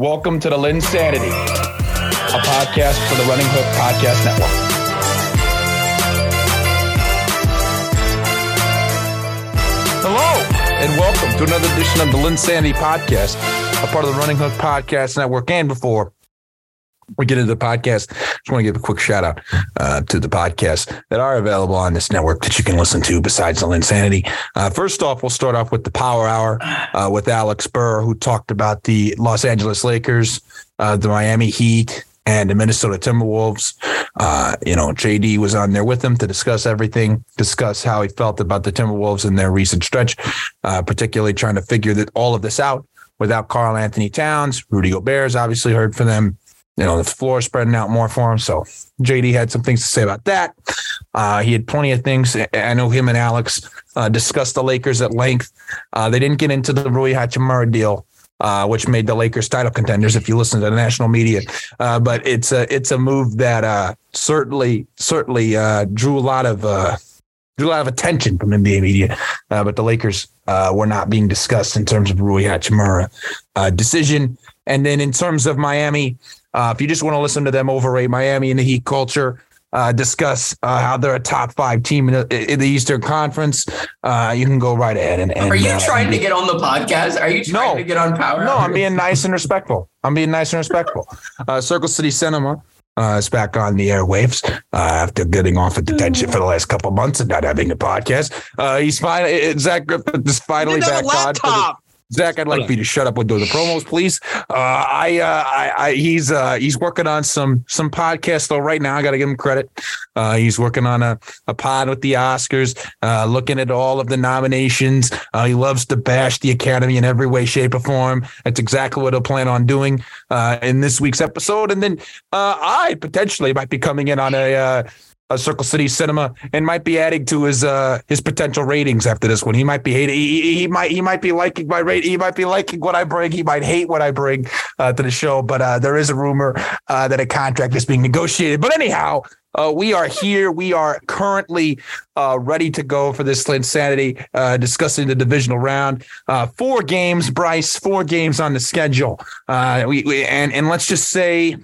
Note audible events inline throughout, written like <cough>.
Welcome to the Lynn Sanity, a podcast for the Running Hook Podcast Network. Hello, and welcome to another edition of the LynnSanity Podcast, a part of the Running Hook Podcast Network. And before we get into the podcast, just want to give a quick shout out uh, to the podcasts that are available on this network that you can listen to besides the insanity. Uh, first off, we'll start off with the Power Hour uh, with Alex Burr, who talked about the Los Angeles Lakers, uh, the Miami Heat, and the Minnesota Timberwolves. Uh, you know, JD was on there with him to discuss everything, discuss how he felt about the Timberwolves in their recent stretch, uh, particularly trying to figure that all of this out without Karl-Anthony Towns. Rudy Gobert's obviously heard from them you know, the floor spreading out more for him. So JD had some things to say about that. Uh, he had plenty of things. I know him and Alex uh, discussed the Lakers at length. Uh, they didn't get into the Rui Hachimura deal. Uh, which made the Lakers title contenders if you listen to the national media, uh, but it's a it's a move that uh, certainly certainly drew a lot of drew a lot of attention from NBA media. but the Lakers were not being discussed in terms of Rui Hachimura decision. And then in terms of Miami, uh, if you just want to listen to them overrate Miami and the Heat culture, uh, discuss uh, how they're a top five team in the, in the Eastern Conference, uh, you can go right ahead. And, and are you uh, trying to get on the podcast? Are you trying no, to get on Power? No, I'm being nice and respectful. I'm being nice and respectful. Uh, Circle City Cinema. Uh, is back on the airwaves after getting off of detention for the last couple months and not having a podcast. he's finally Zach Griffith is finally back on. Zach, I'd like for you to shut up with the promos, please. Uh, I, uh, I, I, he's, uh, he's working on some, some podcasts though right now. I got to give him credit. Uh, he's working on a, a pod with the Oscars, uh, looking at all of the nominations. Uh, he loves to bash the Academy in every way, shape, or form. That's exactly what he'll plan on doing in this week's episode. And then I potentially might be coming in on a uh, Circle City Cinema and might be adding to his uh, his potential ratings after this one. He might be hating. He, he, might he might be liking my rate. He might be liking what I bring. He might hate what I bring uh, to the show. But uh, there is a rumor uh, that a contract is being negotiated. But anyhow. Uh, we are here. We are currently ready to go for this LynnSanity, discussing the divisional round. four games, Bryce. Four games on the schedule. we, we and and let's just say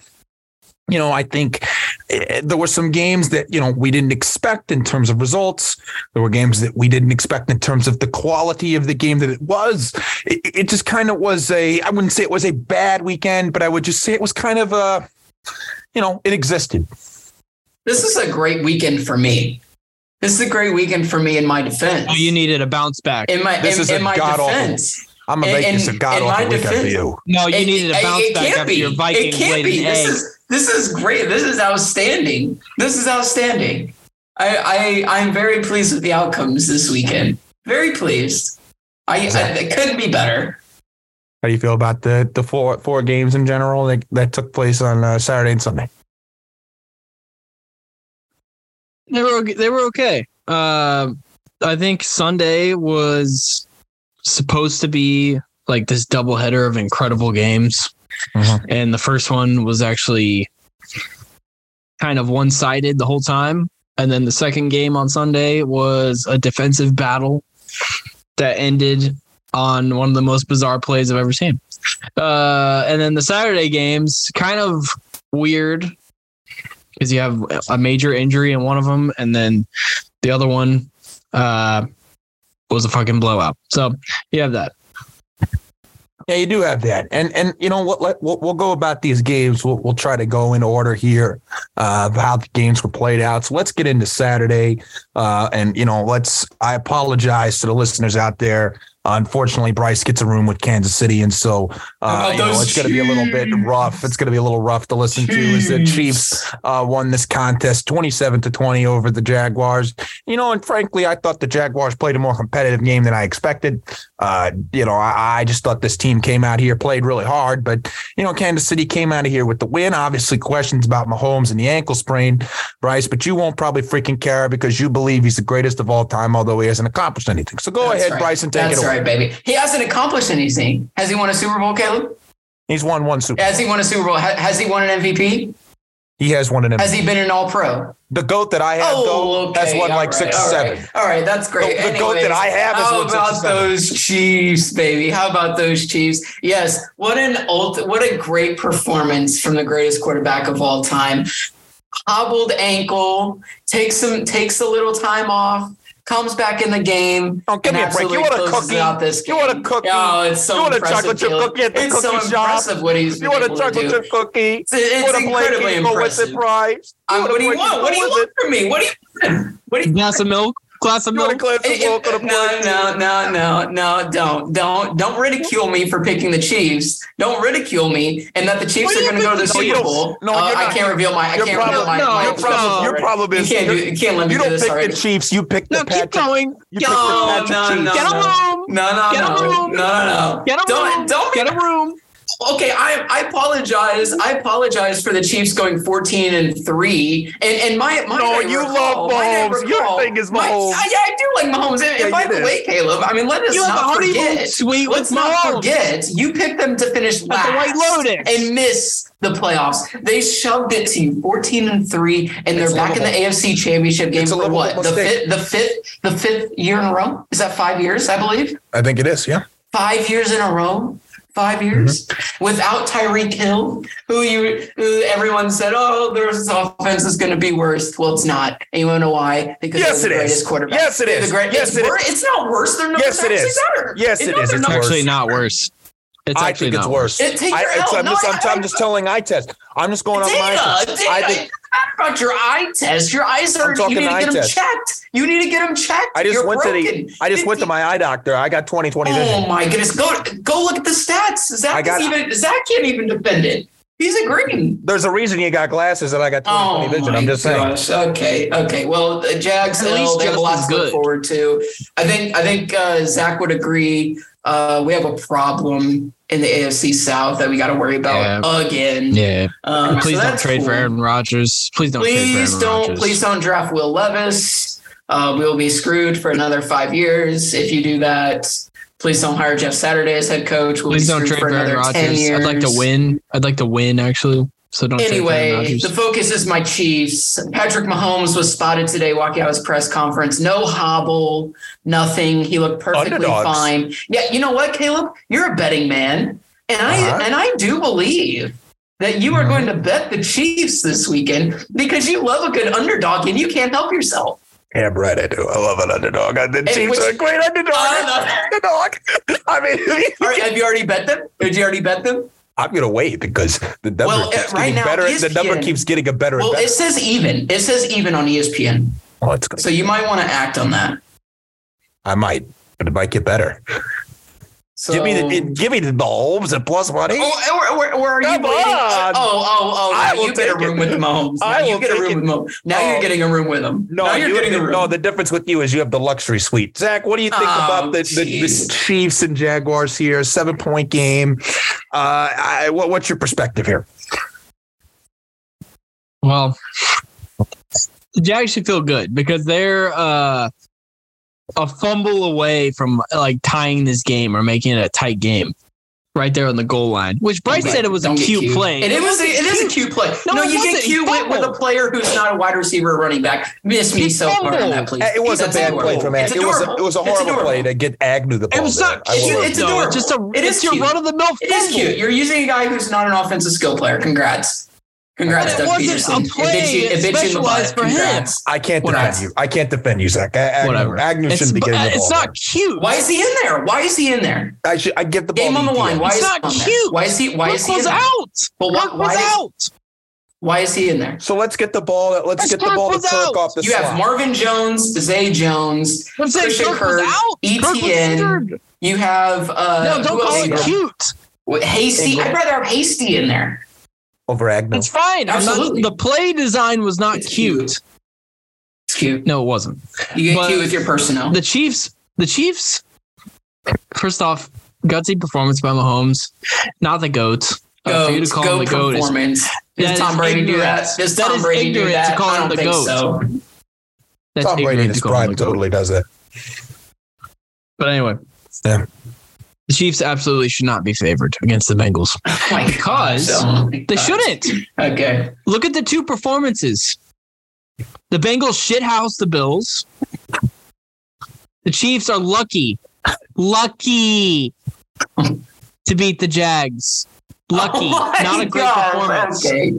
you know, I think eh, there were some games that, you know, we didn't expect in terms of results. There were games that we didn't expect in terms of the quality of the game that it was. It, it just kind of was a, I wouldn't say it was a bad weekend, but I would just say it was kind of a, you know, it existed. This is a great weekend for me. This is a great weekend for me in my defense. Oh, you needed a bounce back. In my, this in, is in a my god defense. Awful. I'm gonna make this a god awful weekend for you. No, you it, needed a bounce it, back after be. your Vikings It can't be. This egg. is this is great. This is outstanding. This is outstanding. I, I I'm very pleased with the outcomes this weekend. Very pleased. I, I it couldn't be better. How do you feel about the the four four games in general that, that took place on uh, Saturday and Sunday? They were they were okay. Uh, I think Sunday was supposed to be like this doubleheader of incredible games. Mm-hmm. And the first one was actually kind of one sided the whole time. And then the second game on Sunday was a defensive battle that ended on one of the most bizarre plays I've ever seen. Uh, and then the Saturday games, kind of weird because you have a major injury in one of them, and then the other one uh, was a fucking blowout. So you have that. Yeah, you do have that, and and you know what? Let, we'll, we'll go about these games. We'll we'll try to go in order here uh, of how the games were played out. So let's get into Saturday, uh, and you know, let's. I apologize to the listeners out there unfortunately, Bryce gets a room with Kansas City, and so uh, you know it's going to be a little bit rough. It's going to be a little rough to listen to. As the Chiefs uh, won this contest, twenty-seven to twenty over the Jaguars. You know, and frankly, I thought the Jaguars played a more competitive game than I expected. Uh, you know, I, I, just thought this team came out here played really hard, but you know, Kansas City came out of here with the win. Obviously, questions about Mahomes and the ankle sprain, Bryce, but you won't probably freaking care because you believe he's the greatest of all time, although he hasn't accomplished anything. So go That's ahead, right. Bryce, and take That's it away. right, baby. He hasn't accomplished anything. Has he won a Super Bowl, Caleb? He's won one Super. Has he won a Super Bowl? Has he won an MVP? He has one in him. Has he been an All Pro? The goat that I have, Oh, though, okay. has won all like right, six, all seven. right. All right, that's great. The- the goat that I have is how won about those Chiefs, baby? How about those Chiefs? Yes, what an ult- what a great performance from the greatest quarterback of all time. Hobbled ankle, takes some takes a little time off, comes back in the game. Oh, give me a break. You want a cookie? Out this You want a cookie? Oh, it's so You want a impressive, chocolate chip cookie at the It's so cookie shop? impressive what he's been You want a chocolate chip cookie? It's, it's Put a blanket incredibly go with impressive. it, prize. Um, what do you want? What do you want from me? What do you? What do you? want? Glass of milk. Glass of You want a glass of milk on a No, plate? no, no, no, no, don't, don't, don't ridicule me for picking the Chiefs. Don't ridicule me, and that the Chiefs Well, are going to go to the think- no, you Super don't- Bowl. no, Uh, you're I not- can't reveal my. I Your can't problem, reveal my. no, my your no. problem, your no. problem You is can't do. You can't let me you do don't this pick already. the Chiefs. You pick the No, keep Patrick. going. You No, pick the Patrick no, Chiefs. no, Get a no. room. No, no, Get a no, room. no, no, no. Get a Don't, room. don't Get a room. Okay, I, I apologize. I apologize for the Chiefs going 14 and 3. And and my my No, you recall- love my I Mahomes. Your recall- thing is my- Mahomes. yeah, I do like Mahomes. And, Yeah, and by you the way, Caleb, I mean, let us You a not honeymoon forget. suite Let's not Mahomes. forget. You picked them to finish last the White Lotus. and miss the playoffs. They shoved it to you 14 and 3 and they're It's back in the. AFC Championship game It's for livable what? The fifth the fifth the fifth year in a row? Is that 5 years, I believe? I think it is. Yeah. five years in a row. Five years mm-hmm. without Tyreek Hill, who you who everyone said, oh, their offense is going to be worse. Well, it's not. And you want to know why? Because Yes, they're the it is. greatest quarterback. Yes, it The great, Yes, it's, it wor- is. it's not worse. Their numbers Yes, are it actually is. better. Yes, it It's not It's It's numbers- actually not worse. It's I actually think it's worse. It- I, your it's- L. I'm, No, just, I- I'm, I'm just telling eye test. I'm just going on my. Data, test. data. I think It's not about your eye test. Your eyes are. I'm talking You need to eye get them test. checked. You need to get them checked. I just You're went to the. I just went to my eye doctor. I got 20/20 vision. Oh vision. my goodness! Go go look at the stats. Zach I got- even Zach can't even defend it. He's agreeing. There's a reason you got glasses and I got 20/20 Oh vision. I'm just saying. Okay. Okay. Well, the Jags, At least they have a lot to look forward to. I think. I think uh, Zach would agree. Uh, we have a problem in the AFC South that we got to worry about again. Yeah. Um, so Please don't that's trade for. Aaron Rodgers. Please don't Please trade for Aaron don't. Rodgers. Please don't draft Will Levis. Uh, we'll be screwed for another five years if you do that. Please don't hire Jeff Saturday as head coach. We'll Please don't trade for for Aaron Rodgers. I'd like to win. I'd like to win actually. So don't trade for Aaron Anyway, the focus is my Chiefs. Patrick Mahomes was spotted today walking out of his press conference. No hobble, nothing. He looked perfectly Underdogs. fine. Yeah, you know what, Caleb? You're a betting man, and I Uh-huh. and I do believe that you are Mhm. going to bet the Chiefs this weekend because you love a good underdog and you can't help yourself. Yeah, right. I do. I love an underdog. The Chiefs which- are a great underdog. Uh, <laughs> underdog. I mean, <laughs> All right, have you already bet them? Did you already bet them? I'm gonna wait because the number Well, keeps uh, right getting now, better. The number keeps getting a better Well, better. it says even. It says even on ESPN. Oh, it's So you might want to act on that. I might, but it might get better. <laughs> So, give me the give me the Mahomes at plus money. Oh, where, where, where are you Come waiting? on. Oh, oh, oh! I now will you get a room it. with the Mahomes. Now I you will get a take room it. with Mahomes. Now Oh. you're getting a room with them. No, now you're you getting a room. no. The difference with you is you have the luxury suite. Zach, what do you think Oh, about the, the, the. Chiefs and Jaguars here? Seven point game. Uh, I, what, what's your perspective here? Well, the Jags should feel good because they're uh, a fumble away from like tying this game or making it a tight game. Right there on the goal line, which Bryce said it was a don't get cute, cute. play. And it was a, it is a cute play. No, No, you get cute with, with a player who's not a wide receiver or running back. Miss me so hard on that, please. It was a bad adorable. play from It's Agnew. It was a, it was a horrible play to get Agnew the ball. It was not cute. It's adorable. Just a. It is it's your run of the mill. It is cute. You're using a guy who's not an offensive skill player. Congrats. Congrats, But it Doug wasn't Pederson. a It play bit you, it bit you in the specialized butt. for him. Congrats. I can't Whatever. defend you. I can't defend you, Zach. Agnew, Whatever. Agnew It's, shouldn't be getting the ball. it's not cute. Why is he in there? Why is he in there? I should. I give the ball. Game on the line. Why It's is not he there? cute. Why is he? Why Kirk is he in was there? out. But why, Kirk was why, is, out. why is he in there? So let's get the ball. Let's Yes, get the ball to was Kirk out. off the You slot. have Marvin Jones, Zay Jones. I'm saying Christian Kirk was Kirk, out. Kirk was ETN. You have uh, No, don't call it cute. Hasty. I'd rather have Hasty in there. Over Agnew. It's fine. I'm not- Absolutely. the play design was not It's cute. cute. It's cute. No, it wasn't. You get But- cute with your personnel. The Chiefs. The Chiefs. First off, gutsy performance by Mahomes. Not the goats. Uh, you to Goat, call him goat the goat is performance. Does Tom is Brady do that? Does Tom is Brady do ignorant to call I him don't the think goat. so. that's Tom Brady in his to call him prime totally does that. But anyway, Yeah. The Chiefs absolutely should not be favored against the Bengals. <laughs> Oh Because oh They gosh. shouldn't. Okay. Look at the two performances. The Bengals shithouse the Bills. The Chiefs are lucky, lucky to beat the Jags. Lucky, <laughs> Oh not a great God, performance. Okay.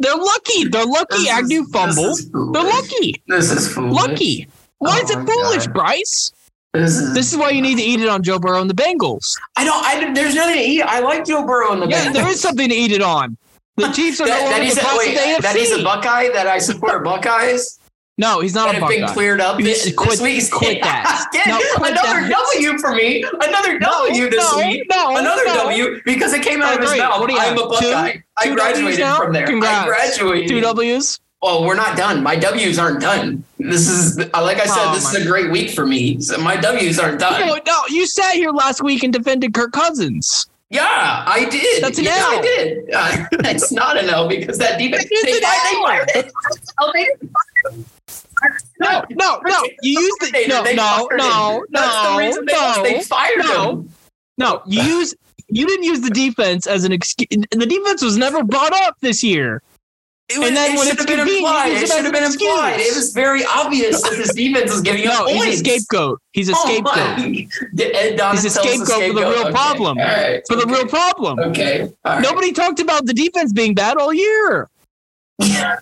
They're lucky. They're lucky. This is- Agnew this fumbled. is foolish. They're lucky. This is foolish. Lucky. Why Oh is it oh foolish, God. Bryce? This is. This is why you need to eat it on Joe Burrow and the Bengals. I don't. I there's nothing to eat. I like Joe Burrow in the Yeah, Bengals. there is something to eat it on. The <laughs> Chiefs are That, no that he's a, wait, of the AFC. that he's a Buckeye. That I support <laughs> Buckeyes. no, he's not that a have been Buckeye. cleared up this, Yeah, quit- this week. quit <laughs> that. Again, No, quit another that. W for me. Another W this no, week. No, Another no. W because it came out of his Great. mouth. What do you I'm a Buckeye. Two? I graduated from there. Congrats. I graduated. Two W's. Well, we're not done. My W's aren't done. This is, uh, like I said, Oh, this is a great week for me. My W's aren't done. No, no, you sat here last week and defended Kirk Cousins. Yeah, I did. That's an L. I did. Uh, <laughs> it's not an L because that defense. It's an L. fired it. They didn't fire it. No, no, no. You used the no, They no, no. That's the no, reason they no, They fired no. him. no. You use you didn't use the defense as an excuse. The defense was never brought up this year. It, was, And then it should have been implied. It should have been an implied. It was very obvious that this defense was giving <laughs> No, up he's a scapegoat. He's a Oh scapegoat <laughs> He's a scapegoat for the real Okay. problem. Right. for the real problem. Okay. Right. Nobody talked about the defense being bad all year. <laughs> oh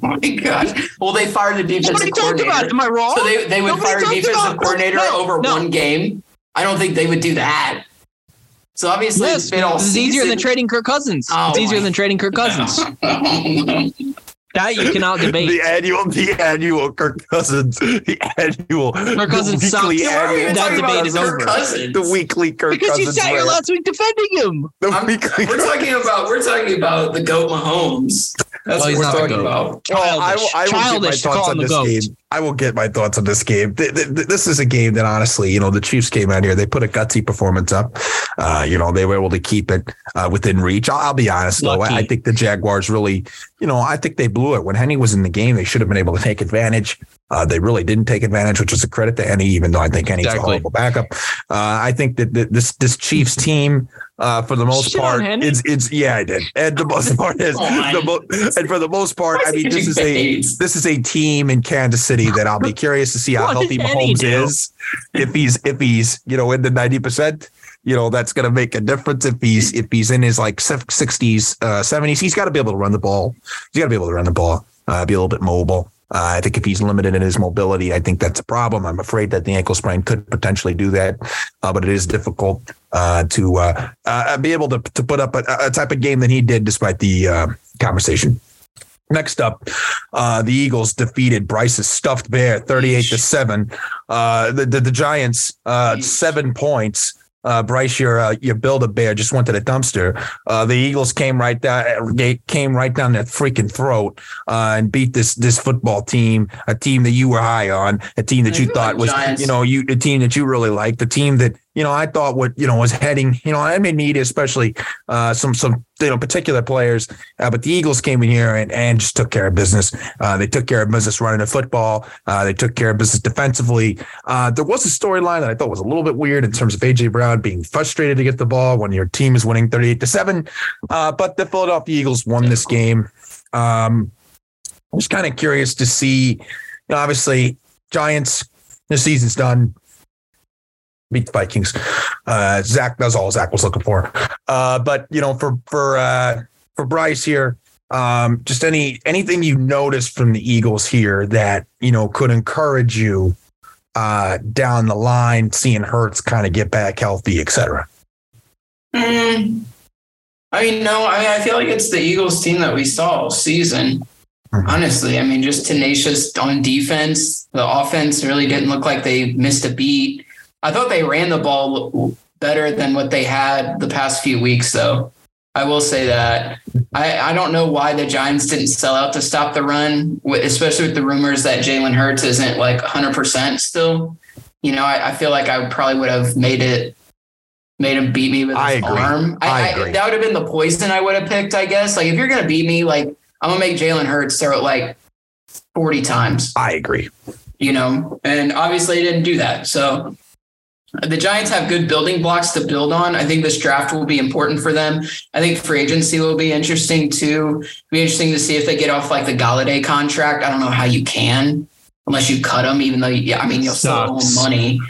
my gosh. Well, they fired the defensive Nobody talked coordinator. about it. Am I wrong? So they, they would Nobody fire a defensive coordinator no, over no. one game. I don't think they would do that. So obviously, yes, it's been all this is easier than trading Kirk Cousins. Oh it's easier than trading Kirk Cousins. That you cannot <laughs> debate. The annual, the annual Kirk Cousins, the annual, Kirk Cousins the weekly sucks. Why are you annual, That debate is Kirk over. Cousins? the weekly Kirk Cousins. because you sat here last week defending him. The I'm- weekly. We're talking about we're talking about the goat Mahomes. That's Well, he's what not we're the talking goat. about. Well, I will, I will Childish to call thoughts him on the this goat. game. I will get my thoughts on this game. Th- th- th- This is a game that honestly, you know, the Chiefs came out here. They put a gutsy performance up. Uh, you know, they were able to keep it uh, within reach. I'll, I'll be honest though. I, I think the Jaguars really, you know, I think they blew it when Henne was in the game. They should have been able to take advantage. Uh, they really didn't take advantage, which is a credit to Henne, even though I think Henne's Exactly. a horrible backup. Uh, I think that that this this Chiefs team, uh, for the most Shit part, it's it's yeah, I did. And the most part is Come the mo- and for the most part, I mean, this is a this is a team in Kansas City that I'll be curious to see how <laughs> healthy Mahomes is. If he's if he's you know in the ninety percent, you know that's going to make a difference. If he's if he's in his like sixties, uh, seventies, he's got to be able to run the ball. He's got to be able to run the ball, uh, be a little bit mobile. Uh, I think if he's limited in his mobility, I think that's a problem. I'm afraid that the ankle sprain could potentially do that, uh, but it is difficult uh, to uh, uh, be able to to put up a, a type of game that he did, despite the uh, conversation. Next up, uh, the Eagles defeated Bryce's stuffed bear, thirty-eight to seven. Uh, the, the the Giants, uh, seven points. Uh, Bryce, your uh, your build a bear just went to the dumpster. Uh, the Eagles came right down, they came right down their freaking throat uh, and beat this this football team, a team that you were high on, a team that you thought was, you know, you a team that you really liked, the team that you know I thought what you know, was heading, you know, I made need especially uh, some some you know particular players, uh, but the Eagles came in here and, and just took care of business. Uh, they took care of business running the football. Uh, they took care of business defensively. Uh, there was a storyline that I thought was a little bit weird in terms of AJ Brown being frustrated to get the ball when your team is winning 38 to 7. Uh, but the Philadelphia Eagles won this game. Um, I'm just kind of curious to see, you know, obviously, Giants, the season's done. Beat the Vikings. Uh, Zach, that's all Zach was looking for. Uh, but you know, for for uh, for Bryce here, um, just any anything you noticed from the Eagles here that you know could encourage you uh, down the line, seeing Hurts kind of get back healthy, et cetera. Mm, I mean, no, I mean, I feel like it's the Eagles team that we saw all season. Mhm. Honestly, I mean, just tenacious on defense. The offense really didn't look like they missed a beat. I thought they ran the ball better than what they had the past few weeks, though. I will say that. I, I don't know why the Giants didn't sell out to stop the run, especially with the rumors that Jalen Hurts isn't like 100% still. You know, I, I feel like I probably would have made it, made him beat me with I agree. arm. I agree. that would have been the poison I would have picked, I guess. Like, if you're going to beat me, like, I'm going to make Jalen Hurts throw it like 40 times I agree. you know, and obviously he didn't do that. So The Giants have good building blocks to build on. I think this draft will be important for them. I think free agency will be interesting too. It'll Be interesting to see if they get off like the Golladay contract. I don't know how you can unless you cut him, even though yeah, I mean you'll still owe him money.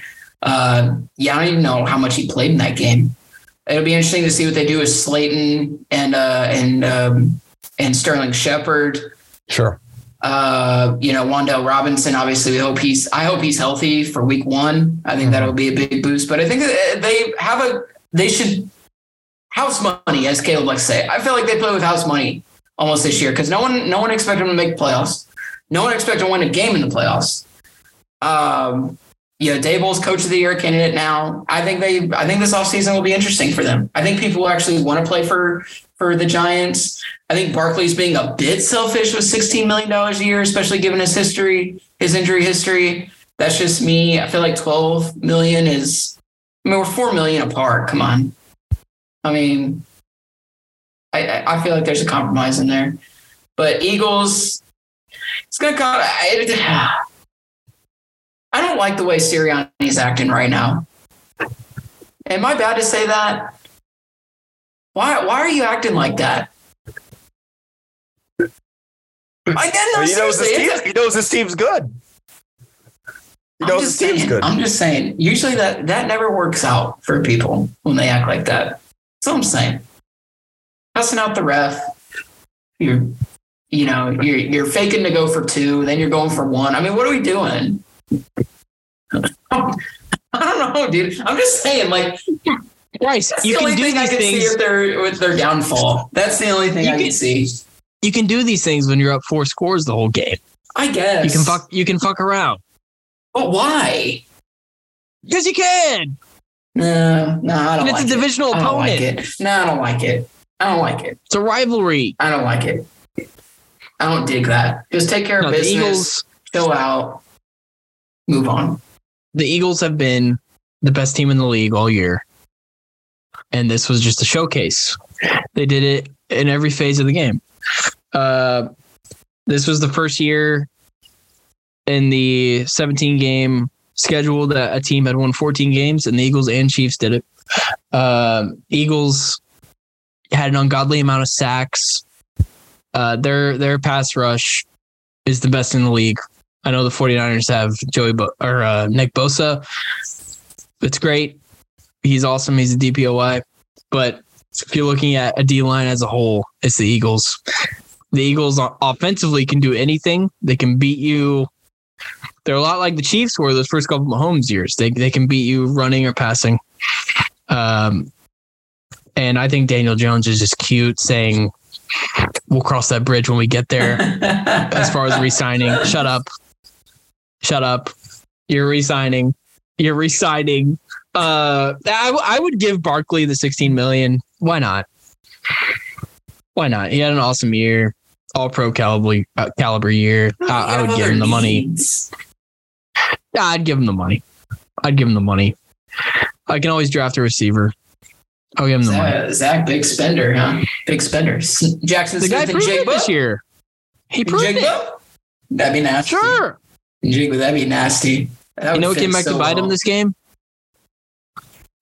Uh, yeah, I don't even know how much he played in that game. It'll be interesting to see what they do with Slayton and uh, and um, and Sterling Shepard. Sure. Uh, you know, Wan'Dale Robinson. Obviously, we hope he's. I hope he's healthy for Week One. I think mm-hmm. that'll be a big boost. But I think they have a. They should house money, as Caleb likes to say. I feel like they play with house money almost this year because no one, no one expected them to make playoffs. No one expected to win a game in the playoffs. Um, you know, Daboll's coach of the year candidate now. I think they I think this offseason will be interesting for them. I think people actually want to play for for the Giants. I think Barkley's being a bit selfish with $16 million a year, especially given his history, his injury history. That's just me. I feel like 12 million is I mean, we're four million apart. Come on. I mean, I I feel like there's a compromise in there. But Eagles, it's gonna come. I don't like the way Sirianni's acting right now. Am I bad to say that? Why why are you acting like that? I get well, he knows his team, he knows his team's good. He knows his saying, team's good. I'm just saying. Usually that that never works out for people when they act like that. So I'm saying. Cussing out the ref. You're you know, you're you're faking to go for two, then you're going for one. I mean, what are we doing? I don't know, dude. I'm just saying, like, you can do these I can things with their with their downfall. That's the only thing you I can, can see. You can do these things when you're up four scores the whole game. I guess you can fuck. You can fuck around. But why? Because you can. No, no, I don't. And it's like a divisional it. opponent. Like. No, I don't like it. I don't like it. It's a rivalry. I don't like it. I don't dig that. Just take care of business. Eagles, chill out move on. The Eagles have been the best team in the league all year. And this was just a showcase. They did it in every phase of the game. Uh, this was the first year in the 17 game schedule that a team had won 14 games, and the Eagles and Chiefs did it. Uh, Eagles had an ungodly amount of sacks. Uh, their their pass rush is the best in the league. I know the 49ers have Joey Bo- or uh, Nick Bosa. It's great. He's awesome. He's a DPOY. But if you're looking at a D line as a whole, it's the Eagles. The Eagles offensively can do anything. They can beat you. They're a lot like the Chiefs were those first couple of Mahomes years. They they can beat you running or passing. Um, and I think Daniel Jones is just cute saying, "We'll cross that bridge when we get there." <laughs> as far as resigning, shut up. Shut up. You're resigning. You're resigning. Uh, I, I would give Barkley the 16 million. Why not? Why not? He had an awesome year, all pro caliber uh, caliber year. I, I would give him the money. Yeah, I'd give him the money. I'd give him the money. I can always draft a receiver. I'll give him the Zach, money. Zach, big spender, huh? Big spender. Jaxon the Smith guy proved it this year. He proved it. That'd be nasty. Sure. Jiggle, that'd be nasty. That you know what came back so to bite well. him this game?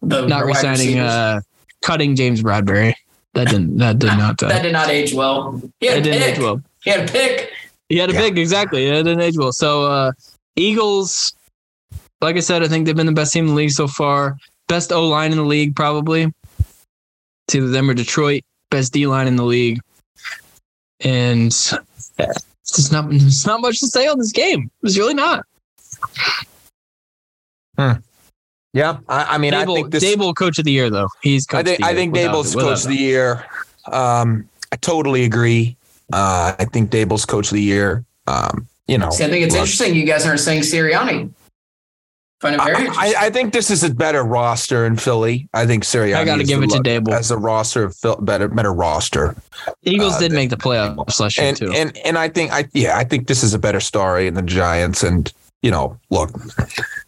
The not resigning, uh, cutting James Bradberry. That didn't. That did not. Uh, that did not age well. He had didn't age well. He had a pick. He had a yeah. pick exactly. It didn't age well. So uh, Eagles, like I said, I think they've been the best team in the league so far. Best O line in the league, probably. It's either them or Detroit. Best D line in the league. And it's not it's not much to say on this game. It's really not. Hmm. Yeah, I, I mean, Daboll, I think this Daboll coach of the year though. He's I think I think Daboll's coach of the year. Um, I totally agree. Uh, I think Daboll's coach of the year. Um, you know, See, I think it's look, interesting. You guys aren't saying Sirianni. Find it very I, I, think this is a better roster in Philly. I think Sirianni. I got to give it to Daboll as a roster of Phil, better better roster. Eagles uh, did make the playoffs last year and, too, and and I think I yeah I think this is a better story in the Giants. And you know, look,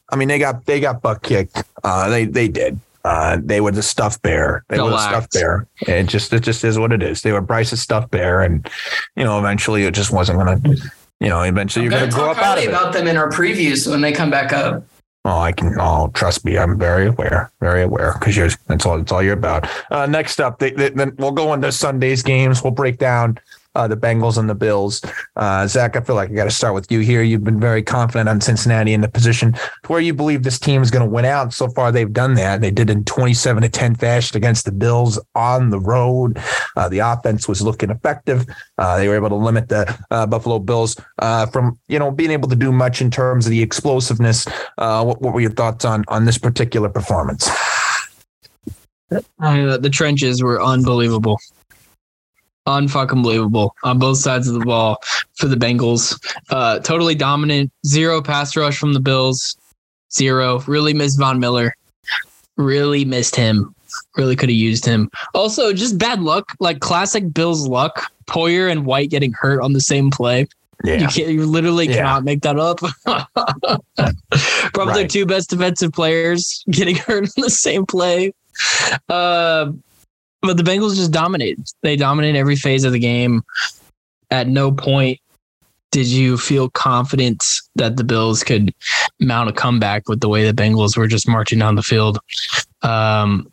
I mean they got they got butt kicked. Uh, they they did. Uh, they were the stuffed bear. They were the stuffed bear. It just it just is what it is. They were Bryce's stuffed bear, and you know eventually it just wasn't gonna. You know, eventually you're gonna, gonna grow up out of it. about them in our previews when they come back up. Oh, I can. Oh, trust me, I'm very aware, very aware, because you're that's all. That's all you're about. Uh, next up, they, they, then we'll go into Sunday's games. We'll break down uh, the Bengals and the Bills. Uh, Zach, I feel like I got to start with you here. You've been very confident on Cincinnati in the position where you believe this team is going to win out. So far, they've done that. They did in 27 to 10 fashion against the Bills on the road. Uh, the offense was looking effective. Uh, they were able to limit the uh, Buffalo Bills uh, from you know being able to do much in terms of the explosiveness. What, what, were your thoughts on on this particular performance? the trenches were unbelievable unfucking believable on both sides of the ball for the Bengals. Uh, totally dominant. Zero pass rush from the Bills. Zero. Really missed Von Miller. Really missed him. Really could have used him. Also, just bad luck, like classic Bills luck. Poyer and White getting hurt on the same play. Yeah. You can't. You literally yeah. cannot make that up. <laughs> Probably right. their two best defensive players getting <laughs> hurt on the same play. Uh, but the Bengals just dominated. They dominated every phase of the game. At no point did you feel confident that the Bills could mount a comeback with the way the Bengals were just marching down the field. Um,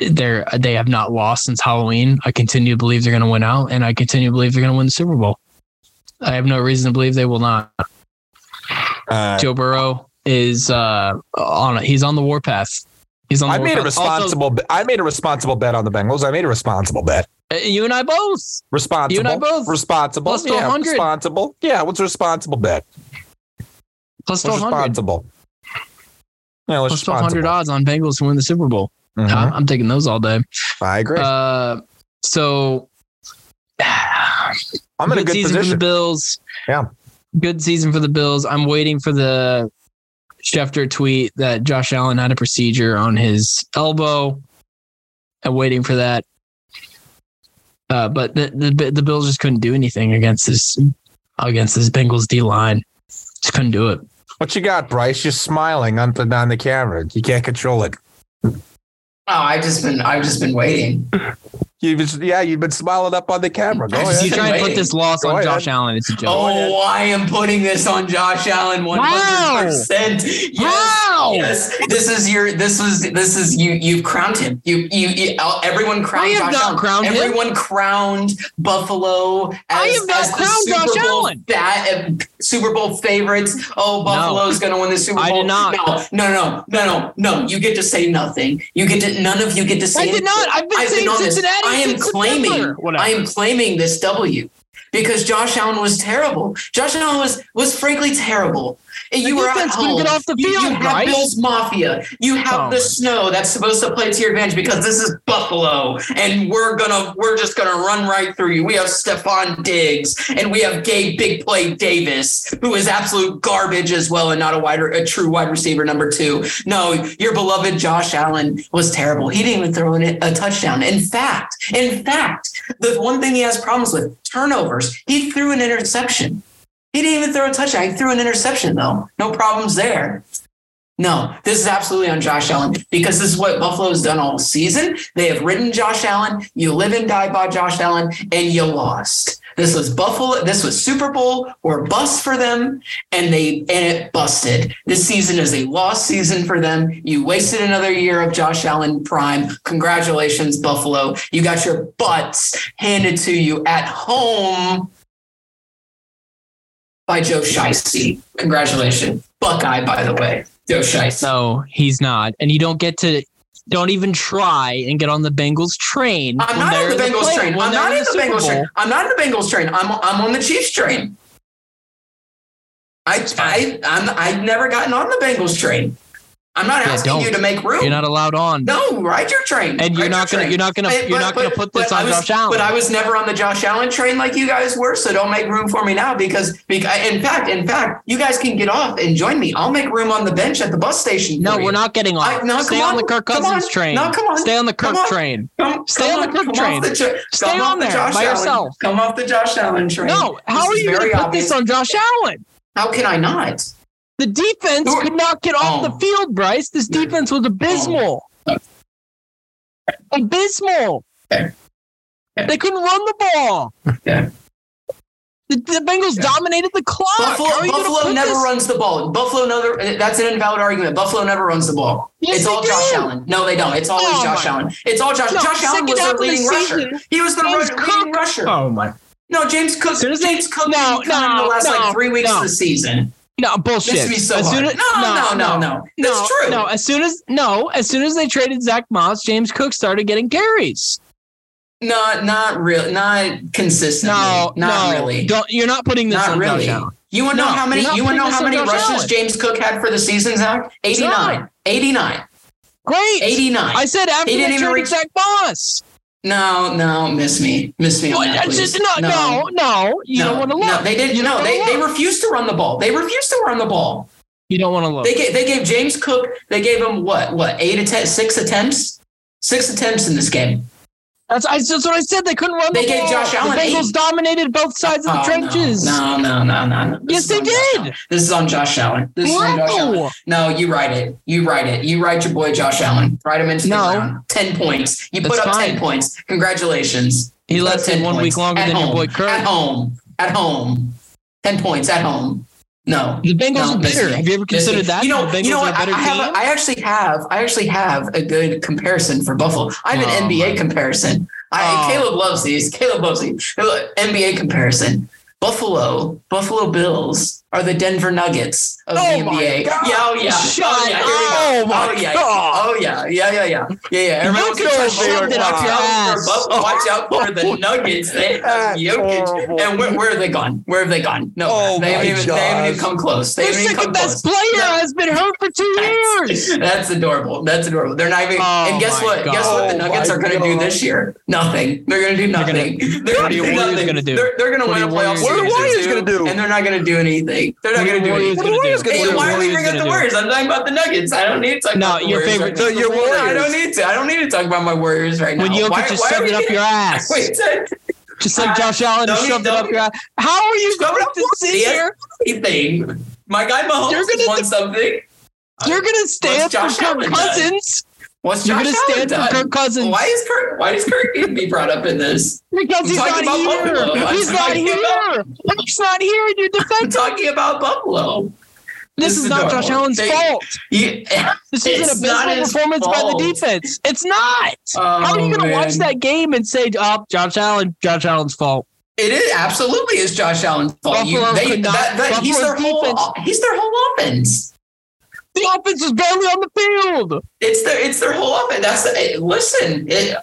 they're they have not lost since Halloween. I continue to believe they're going to win out, and I continue to believe they're going to win the Super Bowl. I have no reason to believe they will not. Uh, Joe Burrow is uh, on he's on the warpath. He's on. I made a responsible. Also, I made a responsible bet on the Bengals. I made a responsible bet. Uh, you and I both. Responsible. You and I both. Responsible. Plus yeah, responsible. Yeah, what's a responsible bet? Plus twelve hundred. Responsible. Yeah, Plus twelve hundred odds on Bengals to win the Super Bowl. Mm-hmm. I'm, I'm taking those all day. I agree. Uh, so I'm in a good season position. for the Bills. Yeah. Good season for the Bills. I'm waiting for the Schefter tweet that Josh Allen had a procedure on his elbow. I'm waiting for that. Uh, but the, the the Bills just couldn't do anything against this against this Bengals D line. Just couldn't do it. What you got, Bryce? You're smiling on the, on the camera. You can't control it. Oh, I've just been I've just been waiting. <laughs> You've yeah, you've been smiling up on the camera. Go ahead. You try and put this loss Go on ahead. Josh Allen. It's a joke. Oh, I am putting this on Josh Allen 100%. Wow. Yes. Wow. Yes. This is your, this was, this is, you, you've crowned him. You, you, you uh, everyone crowned Josh Allen. Crowned everyone him. crowned Buffalo as, I have not as crowned the Super Josh Bowl Allen. Bat, uh, Super Bowl favorites. Oh, Buffalo's no. going to win the Super Bowl. I did not. No, no, no, no, no, no. You get to say nothing. You get to, none of you get to say I did not. I've been I've saying been Cincinnati. I am claiming, I am claiming this W because Josh Allen was terrible. Josh Allen was was frankly terrible. And you were at home. Get off the field, you, you have right? Bills Mafia. You have oh. the snow that's supposed to play to your advantage because this is Buffalo, and we're gonna we're just gonna run right through you. We have Stefon Diggs, and we have Gabe Big Play Davis, who is absolute garbage as well, and not a wide a true wide receiver number two. No, your beloved Josh Allen was terrible. He didn't even throw in a touchdown. In fact, in fact, the one thing he has problems with turnovers. He threw an interception. He didn't even throw a touchdown. He threw an interception, though. No problems there. No, this is absolutely on Josh Allen because this is what Buffalo has done all season. They have ridden Josh Allen. You live and die by Josh Allen, and you lost. This was Buffalo. This was Super Bowl or bust for them, and they and it busted. This season is a lost season for them. You wasted another year of Josh Allen prime. Congratulations, Buffalo. You got your butts handed to you at home by Joe Shiesty. Congratulations. Buckeye, by the way. Joe Shiesty. No, he's not. And you don't get to don't even try and get on the Bengals train. I'm not on the Bengals the train. I'm not in the, Bengals train. I'm not in the Bengals train. I'm I'm on the Chiefs train. I I I'm I've never gotten on the Bengals train. I'm not yeah, asking don't. you to make room. You're not allowed on. No, ride your train. And you're not gonna train. you're not gonna you're not gonna put this on was, Josh Allen. But I was never on the Josh Allen train like you guys were, so don't make room for me now because, because in fact, in fact, you guys can get off and join me. I'll make room on the bench at the bus station. No, we're not getting off. I, no, Stay on, on, the Kirk Cousins train. No, come on. Stay on the Kirk on. train. Come, Stay on, on the Kirk train. The, Stay on there by Allen. yourself. Come off the Josh Allen train. No, how are you going to put this on Josh Allen? How can I not? The defense could not get off oh. the field, Bryce. This defense was abysmal. Oh. Abysmal. Okay. Okay. They couldn't run the ball. Okay. The, the Bengals Yeah. dominated the clock. Buffalo, are you gonna Buffalo never this- runs the ball. Buffalo never. That's an invalid argument. Buffalo never runs the ball. Yes, it's they all Josh do. Allen. No, they don't. It's always Oh, Josh my- Allen. It's all Josh. No, Josh Allen was their of the leading rusher. He was the James leading Cook- rusher. Oh my! No, James Cook. Soon as they- James Cook no, didn't come in no, the last no, like three weeks no. of the season. No bullshit. This me so As hard. as- No, no, no, no. no, That's true. No, as soon as no, as soon as they traded Zach Moss, James Cook started getting carries. Not, not real, not consistently. No, not no, really. Don't you're not putting this Not on really. You want to know how many? You want to know how many rushes Allen. James Cook had for the season, Zach? 89. 89. Great. 89. I said after He they didn't even traded reach- Zach Moss. No, no, miss me, miss me. No, On that, just- no, no, no, You don't want to look. No, they didn't. You No, don't they, they refused to run the ball. They refused to run the ball. You don't want to look. They gave, they gave James Cook. They gave him what? What? Eight attempts? Six attempts? Six attempts in this game. That's, I, that's what I said. They couldn't run They the gave ball. Josh Allen The Bengals eight. dominated both sides of the Oh, trenches. No, no, no, no, no. Yes, This they did. This is on Josh Allen. This is on Josh Allen. No. No, you write it. You write it. You write your boy Josh Allen. Write him into the No. ground. Ten points. You put up fine. ten points. Congratulations. He up lasted one points. week longer At than your boy Kirk. At home. At home. Ten points at home. No. The Bengals No, are better. Have you ever considered that? You know, the Bengals you know what? a better I, have. team. A, I actually have. I actually have a good comparison for Buffalo. I have an Oh, NBA comparison. I, Oh. Caleb loves these. Caleb loves these. NBA comparison. Buffalo, Buffalo Bills are the Denver Nuggets of Oh the my NBA. God. Yeah, oh yeah. Shut oh yeah. Here we go. Oh my oh, yeah. God. Oh yeah. Yeah, yeah, yeah. Yeah, yeah. Everyone's could gonna have try to shoved it up watch your out ass. for Buffalo. Watch out for the oh, Nuggets. They have Jokic. horrible. And where, where have they gone? Where have they gone? No, Oh they, haven't my even, they haven't even come close. They Their haven't second best close. player No. has been hurt for two years. <laughs> That's adorable. That's adorable. They're not even. Oh and guess what? God. Guess what? The Oh Nuggets my are going to do this year? Nothing. They're going to do They're gonna- nothing. They're What are your gonna do Warriors nothing. gonna do? They're, they're going to win a playoff Warriors What are the Warriors gonna do? and they're not going to do anything. They're not going to do your Warriors anything. gonna Warriors do? gonna Hey, do? why are we Warriors bringing up the? Warriors? I'm talking about the Nuggets. I don't need to talk No, about the your Warriors. favorite right So your No, I don't need to. I don't need to talk about my Warriors right now. When Jokic Why- just are we it up your <laughs> ass. Wait, Just like Josh Allen just shoved it up your ass. How are you Shove going up to sit the- here? anything. My guy Mahomes gonna won something. You're going to stand for Kirk Cousins. What's You're Josh going to Allen stand for Kirk Cousins. Why is Kirk? Why does Kirk need to be brought up in this? Because I'm he's not here. He's not here. about- He's not here, and you're defending. talking about Buffalo. This, This is is not. Josh Allen's They- fault. You, This isn't a not abysmal performance by the defense. It's not. How are oh, you Oh, going to watch that game and say, "Oh, Josh Allen, Josh Allen's fault"? It is absolutely is Josh Allen's fault. You, Buffalo they, could not- that, that, he's their whole. He's their whole offense. The offense is barely on the field. It's their. It's their whole offense. That's the. Listen, it,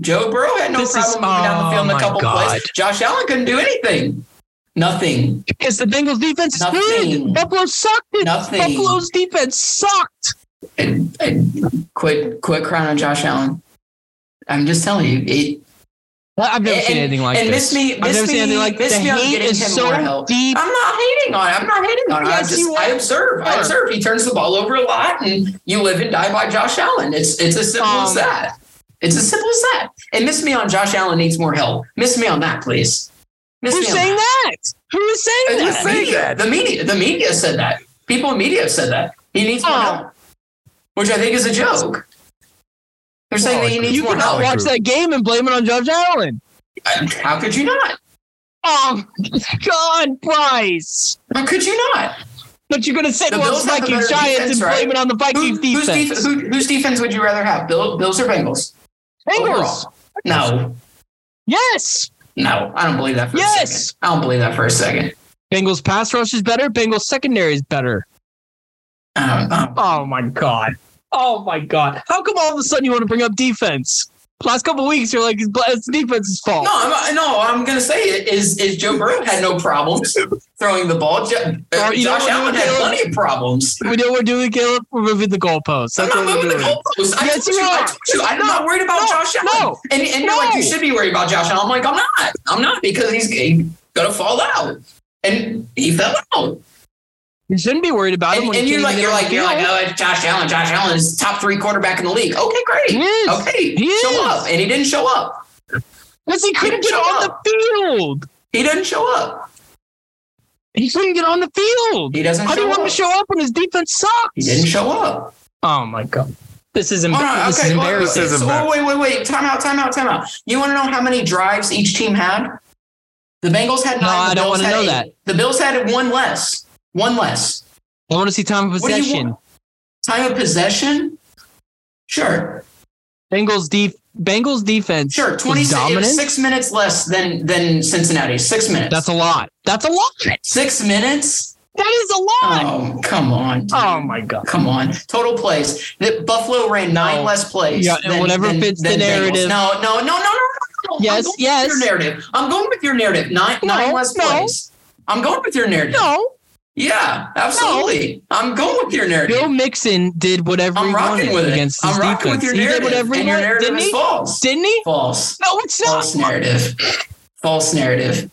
Joe Burrow had no This is- problem moving down the field in oh a couple God. plays. Josh Allen couldn't do anything. Nothing. Because the Bengals defense is Nothing. good. Buffalo sucked. It. Nothing. Buffalo's defense sucked. And, and quit. Quit crying on Josh Allen. I'm just telling you. It, I've never And- seen anything like and this. miss me- I've miss never seen anything like this. The me on hate getting is so more help. deep. I'm not hating on it. I'm not hating on it. I just I observe. I observe. He turns the ball over a lot, and you live and die by Josh Allen. It's it's as simple as Um, that. It's as simple as that. And miss me on Josh Allen needs more help. Miss me on that, please. Miss Who's me saying that? Who is saying that? The media, the media, the media said that. People in media have said that he needs more Oh. help, which I think is a joke. They're saying that he needs You more cannot help. watch that game and blame it on Josh Allen. Uh, How could you not? Oh, God, Bryce. How could you not? But you're going to say The well, Bills have the Vikings better Giants defense, and right? blame it on the Vikings Who, whose, defense. def- who, whose defense would you rather have, Bill, Bills or Bengals? Bengals. Overall. No, Yes. no, I don't believe that for a Yes. second. I don't believe that for a second. Bengals pass rush is better. Bengals secondary is better. I don't- Oh my god. Oh my god. How come all of a sudden you want to bring up defense? Last couple weeks you're like it's defense's fault. no, I'm, no, I'm going to say it is is Joe Burrow had no problems throwing the ball. Jo- uh, you Josh what, Allen had Caleb? plenty of problems. We know what we're doing, Caleb. We're moving the goalposts. I'm That's not what we're moving the goalposts. I Yes, told you you. I are. told you. I'm No, not worried about no, Josh Allen. no, and, and you're like, you should be worried about Josh Allen. I'm like, I'm not. I'm not because he's to fall out. And he fell out. You shouldn't be worried about him. And, when and you're like, you're like, the you're like, field. oh, it's Josh Allen. Josh Allen is top three quarterback in the league. Okay, great. He is. Okay, He is. show up, and he didn't show up. Because he couldn't didn't get show on up. the field. He didn't show up. He couldn't get on the field. He doesn't How do you want him to show up when his defense sucks? He didn't show up. Oh my god. This is, emb- All right, this okay, is well, embarrassing. This is so- oh, embarrassing. wait, wait, wait. Time out, time out, time out. You want to know how many drives each team had? The Bengals had nine. the I don't wanna know eight. that. The Bills had one less. One less. I want to see time of What do you possession. Time of possession? Sure. Bengals def- Bengals defense Sure. 26 it was dominant. six minutes less than than Cincinnati. Six minutes. That's a lot. That's a lot. six minutes? That is a lot. Oh, come on. dude. Oh my god. Come on. Total plays. The Buffalo ran nine No. less plays. Yeah, and whatever fits the Bengals. narrative. No, no, no, no, no, no. no. Yes, I'm going yes. With your narrative. I'm going with your narrative. Nine, No, nine less no. plays. I'm going with your narrative. No, Yeah, absolutely. I'm going with your narrative. Bill Mixon did whatever I'm he rocking wanted with it. against I'm rocking with defense. your He did narrative. whatever he your narrative didn't is he? false. Didn't he? False. No, it's not. False narrative. False narrative.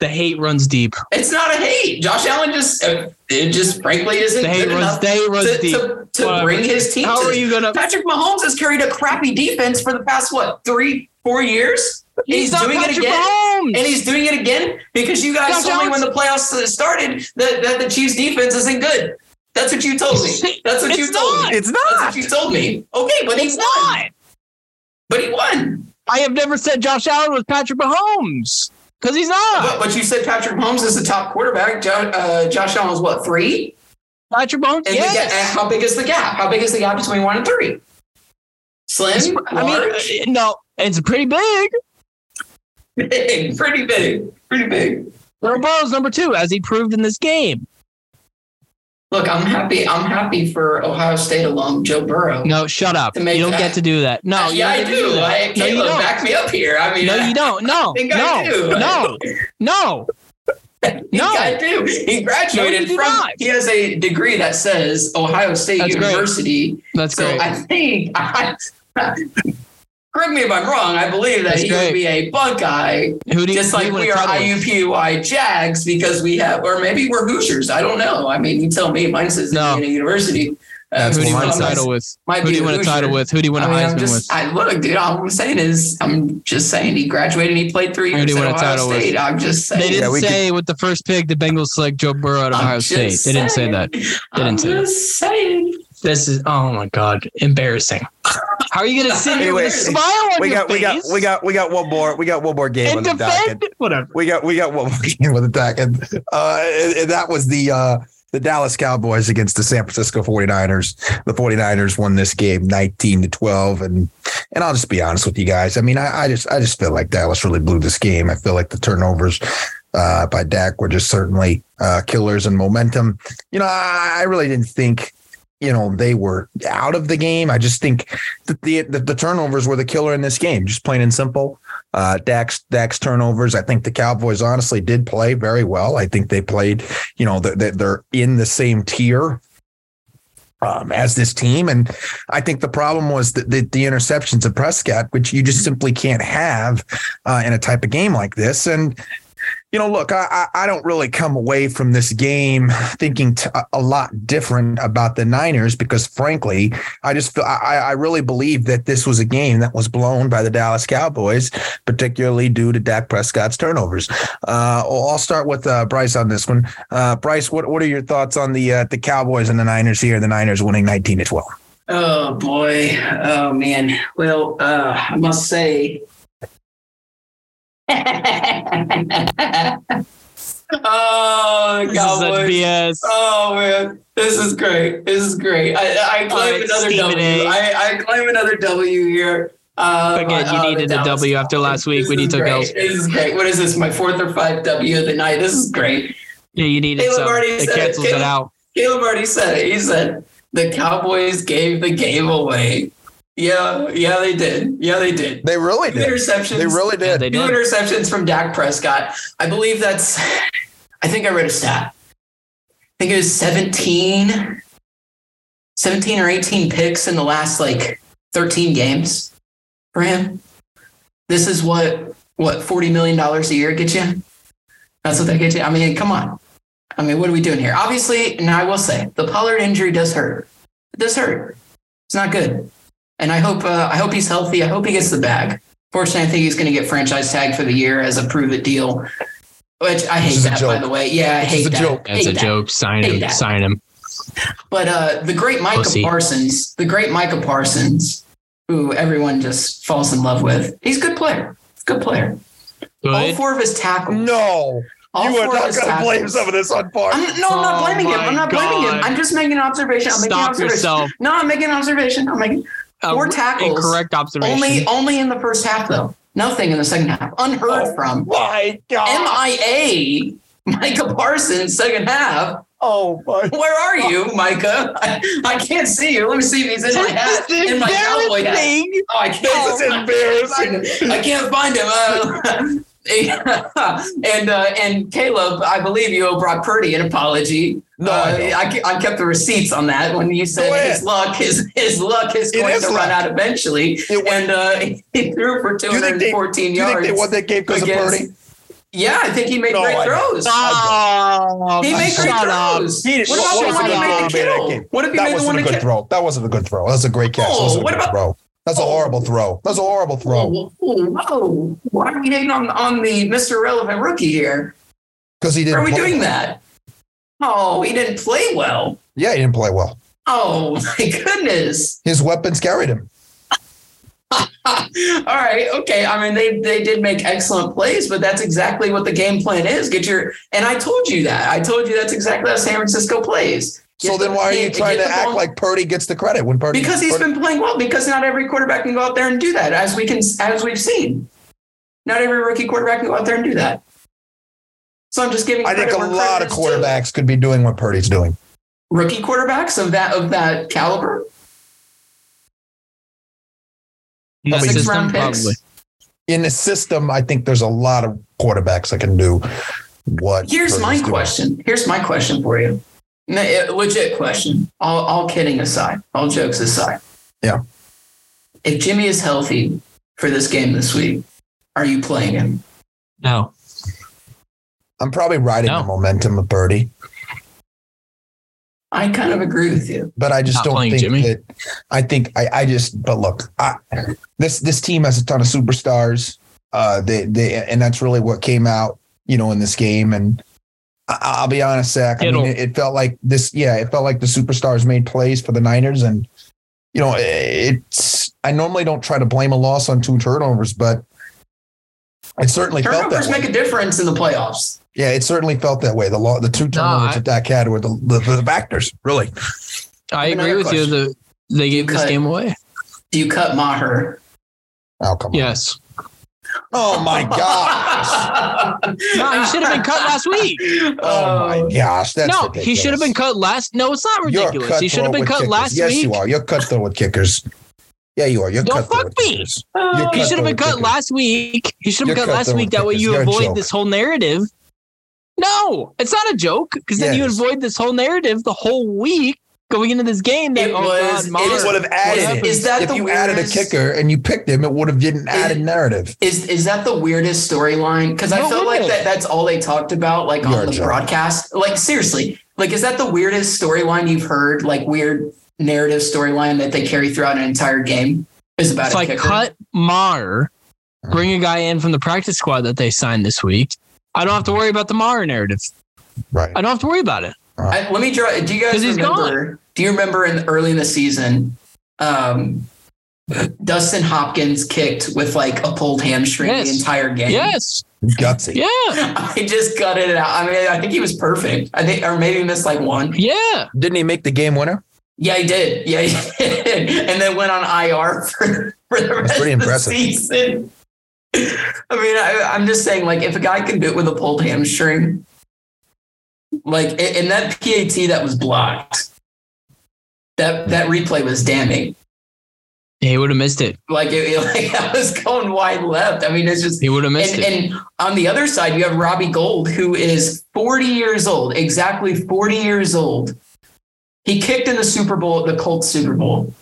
The hate runs deep. It's not a hate. Josh Allen just, uh, it just frankly isn't The hate good runs. enough The hate runs to, deep. to, to bring his team How to are you gonna? Patrick Mahomes has carried a crappy defense for the past what three, four years. And He's, he's, doing it again. Mahomes. And he's doing it again because you guys Josh told me when the playoffs started that, that the Chiefs defense isn't good. That's what you told me. That's what <laughs> you told not. me. It's not. That's not. what you told me. Okay, but he It's won. not. But he won. I have never said Josh Allen was Patrick Mahomes because he's not. but you said Patrick Mahomes is the top quarterback. Jo- uh, Josh Allen was what three? Patrick Mahomes. And Yes. ga- and how big is the gap? How big is the gap between one and three? Slim, I mean, uh, no, it's pretty big. Big, pretty big, pretty big. Joe Burrow's number two, as he proved in this game. Look, I'm happy. I'm happy for Ohio State alum Joe Burrow. No, shut up. You don't that- get to do that. No, yeah, I don't get to do. I, no, you don't. back me up here. I mean, No, you don't. No, <laughs> no, do. no, no. <laughs> No. I do. He graduated No, from. not. He has a degree that says Ohio State That's great. University. That's So great. I think. <laughs> I, correct me if I'm wrong. I believe that That's he great. would be a Buckeye, Who do you just like we are title with? IUPUI Jags because we have, or maybe we're Hoosiers. I don't know. I mean, you tell me. Mine says No. Indiana University. Uh, Who do you want mine a title with? Might Who do you want a title with? Who do you want a I mean, I'm Heisman just, with? I look, dude. All I'm saying is, I'm just saying he graduated. and He played three Who years do you at want a Ohio title with? State. I'm just saying. They didn't Yeah, we say with the first pick the Bengals select Joe Burrow out of I'm Ohio State. just They didn't say that. They I'm didn't say that. just saying. This is oh my god, embarrassing. How are you gonna sit here with a smile on We your got we got we got we got one more we got one more game on and the docket. defend whatever? We got we got one more <laughs> game with the docket. Uh, and, and that was the uh, the Dallas Cowboys against the San Francisco 49ers. The 49ers won this game 19 to 12 and and I'll just be honest with you guys. I mean, I, I just I just feel like Dallas really blew this game. I feel like the turnovers uh, by Dak were just certainly uh, killers and momentum. You know, I, I really didn't think you know they were out of the game. I just think that the, the the turnovers were the killer in this game, just plain and simple. Uh, Dax Dak's turnovers. I think the Cowboys honestly did play very well. I think they played, you know, they're, they're in the same tier um, as this team, and I think the problem was the, the, the interceptions of Prescott, which you just simply can't have uh, in a type of game like this. And you know, look, I, I don't really come away from this game thinking t- a lot different about the Niners because, frankly, I just feel I, I really believe that this was a game that was blown by the Dallas Cowboys, particularly due to Dak Prescott's turnovers. Uh, I'll I'll start with uh, Bryce on this one. Uh, Bryce, what what are your thoughts on the uh, the Cowboys and the Niners here? The Niners winning nineteen to twelve. Oh boy. Oh man. Well, uh, I must say. <laughs> oh, This is Cowboys. Oh man, this is great. This is great. I, I claim All right, another Stephen W. I, I claim another W here. Uh, Forget you uh, needed a W after last week This when you took great. L's. This is great. What is this? My fourth or fifth W of the night. This is great. Yeah, you needed Caleb some. already It said it. cancels it out. Caleb already said it. He said the Cowboys gave the game away. Yeah, yeah, they did. Yeah, they did. They really Two did. interceptions. They really Yeah, did. they Two did. interceptions from Dak Prescott. I believe that's, I think I read a stat. I think it was 17, 17 or 18 picks in the last like 13 games for him. This is what, what, $40 million a year gets you? That's what that gets you? I mean, come on. I mean, what are we doing here? Obviously, and I will say, the Pollard injury does hurt. It does hurt. It's not good. And I hope, uh, I hope he's healthy. I hope he gets the bag. Fortunately, I think he's going to get franchise tag for the year as a prove it deal, which I hate is that, by joke. the way. Yeah, I This is hate a that. joke. That's Hate a that. joke. Sign Hate him. that. Sign him. But uh, the great Micah Pussy. Parsons, the great Micah Parsons, who everyone just falls in love with, he's a good player. He's a good player. All Good. four of his tackles. No, All you are four of not his going to blame tackles. some of this on Park. I'm, no, I'm not Oh blaming him. my I'm not blaming him. God. I'm just making an observation. I'm making an Stop observation. yourself. No, I'm making an observation. I'm making Four tackles. Incorrect observation. only only in the first half though. Nothing in the second half. Unheard Oh. from. My God. MIA. Micah Parsons, second half. oh my. Where are you, Micah? I, I can't see you. Let me see if he's in my hat. In my cowboy hat. Oh, I can't. This is embarrassing. I can't find him. Uh, <laughs> and uh, and Caleb, I believe you owe Brock Purdy an apology. No, uh, I don't. I, kept the receipts on that when you said his luck, his his luck is going is to luck. run out eventually. It and uh, <laughs> he threw for Do you think they, 214 do you think yards. they won that game because of against- Purdy? Yeah, I think he made No, great throws. Oh, He made great shut up. throws. He didn't- What about Shut the one he made the Made that What if he That made the wasn't one a to good throw. That wasn't a good throw. That was a great catch. Oh, that was a what good about- throw. That's a Oh. horrible throw. That's a horrible throw. Whoa. Why are we hating on, on the Mr. Relevant rookie here? Because he didn't. are we play doing well. that? Oh, he didn't play well. Yeah, he didn't play well. Oh <laughs> my goodness. His weapons carried him. <laughs> All right, okay. I mean, they they did make excellent plays, but that's exactly what the game plan is. Get your and I told you that. I told you that's exactly how San Francisco plays. So then why are you trying to act ball- like Purdy gets the credit when Purdy? because he's Purdy, been playing well? Because not every quarterback can go out there and do that, as we can as we've seen. Not every rookie quarterback can go out there and do that. So I'm just giving. I think a lot of credit is due. quarterbacks could be doing what Purdy's doing. rookie quarterbacks of that of that caliber. In the Six system, round picks. probably. In the system, I think there's a lot of quarterbacks that can do what. Here's Purdy's my doing. question. Here's my question for you. No, Legit question. All, all kidding aside, all jokes aside. Yeah. If Jimmy is healthy for this game this week, are you playing him? No. I'm probably riding No. the momentum of Purdy, I kind of agree with you. but I just Not don't think Jimmy. that. I think I, I just. But look, I, this this team has a ton of superstars. Uh, they they and that's really what came out, you know, in this game. And I, I'll be honest, Zach. I mean, it, it felt like this. Yeah, it felt like the superstars made plays for the Niners, and you know, it's. I normally don't try to blame a loss on two turnovers, but it certainly felt that Turnovers way. make a difference in the playoffs. Yeah, it certainly felt that way. The law, the two turnovers I- that Dak had were the, the, the factors, really. I Another agree with you. The they gave this Cut. game away. Do you cut Maher? Oh, come on. Yes. Oh, my gosh. No, he should have been cut last week. Oh, my oh. gosh. That's no, ridiculous. he should have been cut last. No, it's not You're ridiculous. He should have cutthroat been with cut kickers. last yes, week. you are. You're cutthroat with kickers. Yeah, you are. You're Don't fuck me. kickers. Oh, You're He should have been cut kickers. last week. He should have been cut last week. That way you You're avoid this whole narrative. No, it's not a joke because then Yeah, you avoid this whole narrative the whole week going into this game. That It oh was- God, it would have added What it. happened? Is that if the you added a kicker and you picked him, it would have didn't added narrative. Is is that the weirdest storyline? Because I No, felt like wouldn't that that's all they talked about, like You're on the joke. broadcast. Like seriously, like is that the weirdest storyline you've heard? Like weird narrative storyline that they carry throughout an entire game is about It's a like kicker. cut Maher, bring a guy in from the practice squad that they signed this week. I don't have to worry about the Maher narrative. Right. I don't have to worry about it. I, let me draw. Do you guys remember? Do you remember in early in the season, um, Dustin Hopkins kicked with like a pulled hamstring Yes. the entire game? Yes. Gutsy. Yeah. <laughs> I just gutted it out. I mean, I think he was perfect. I think, or maybe missed like one. Yeah. Didn't he make the game winner? Yeah, he did. Yeah, he did. <laughs> And then went on IR for, for the rest pretty of the impressive. season. <laughs> I mean, I, I'm just saying, like, if a guy can do it with a pulled hamstring, like, and that PAT that was blocked, that that replay was damning. He would have missed it. Like, it, <laughs> like I was going wide left. I mean, it's just He would have missed and, it. and on the other side, you have Robbie Gould, who is 40 years old, exactly 40 years old. He kicked in the Super Bowl, the Colts Super Bowl